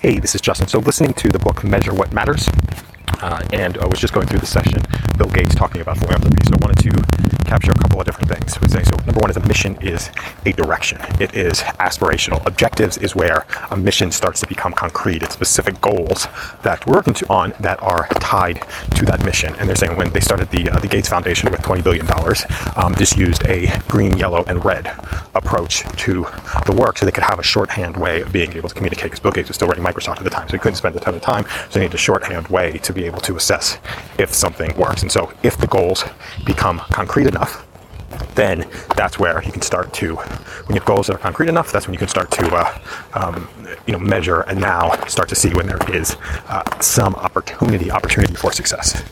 Hey, this is Justin. So, listening to the book Measure What Matters, uh, and I was just going through the session, Bill Gates talking about philanthropy. So, I wanted to capture a couple of different things. So. Number one is a mission is a direction. It is aspirational. Objectives is where a mission starts to become concrete. It's specific goals that we're working on that are tied to that mission. And they're saying when they started the uh, the Gates Foundation with 20 billion dollars, um, this used a green, yellow, and red approach to the work, so they could have a shorthand way of being able to communicate. Because Bill Gates was still running Microsoft at the time, so he couldn't spend a ton of time. So they needed a shorthand way to be able to assess if something works. And so, if the goals become concrete enough, then that's where you can start to, when you have goals that are concrete enough, that's when you can start to, uh, um, you know, measure and now start to see when there is uh, some opportunity, opportunity for success.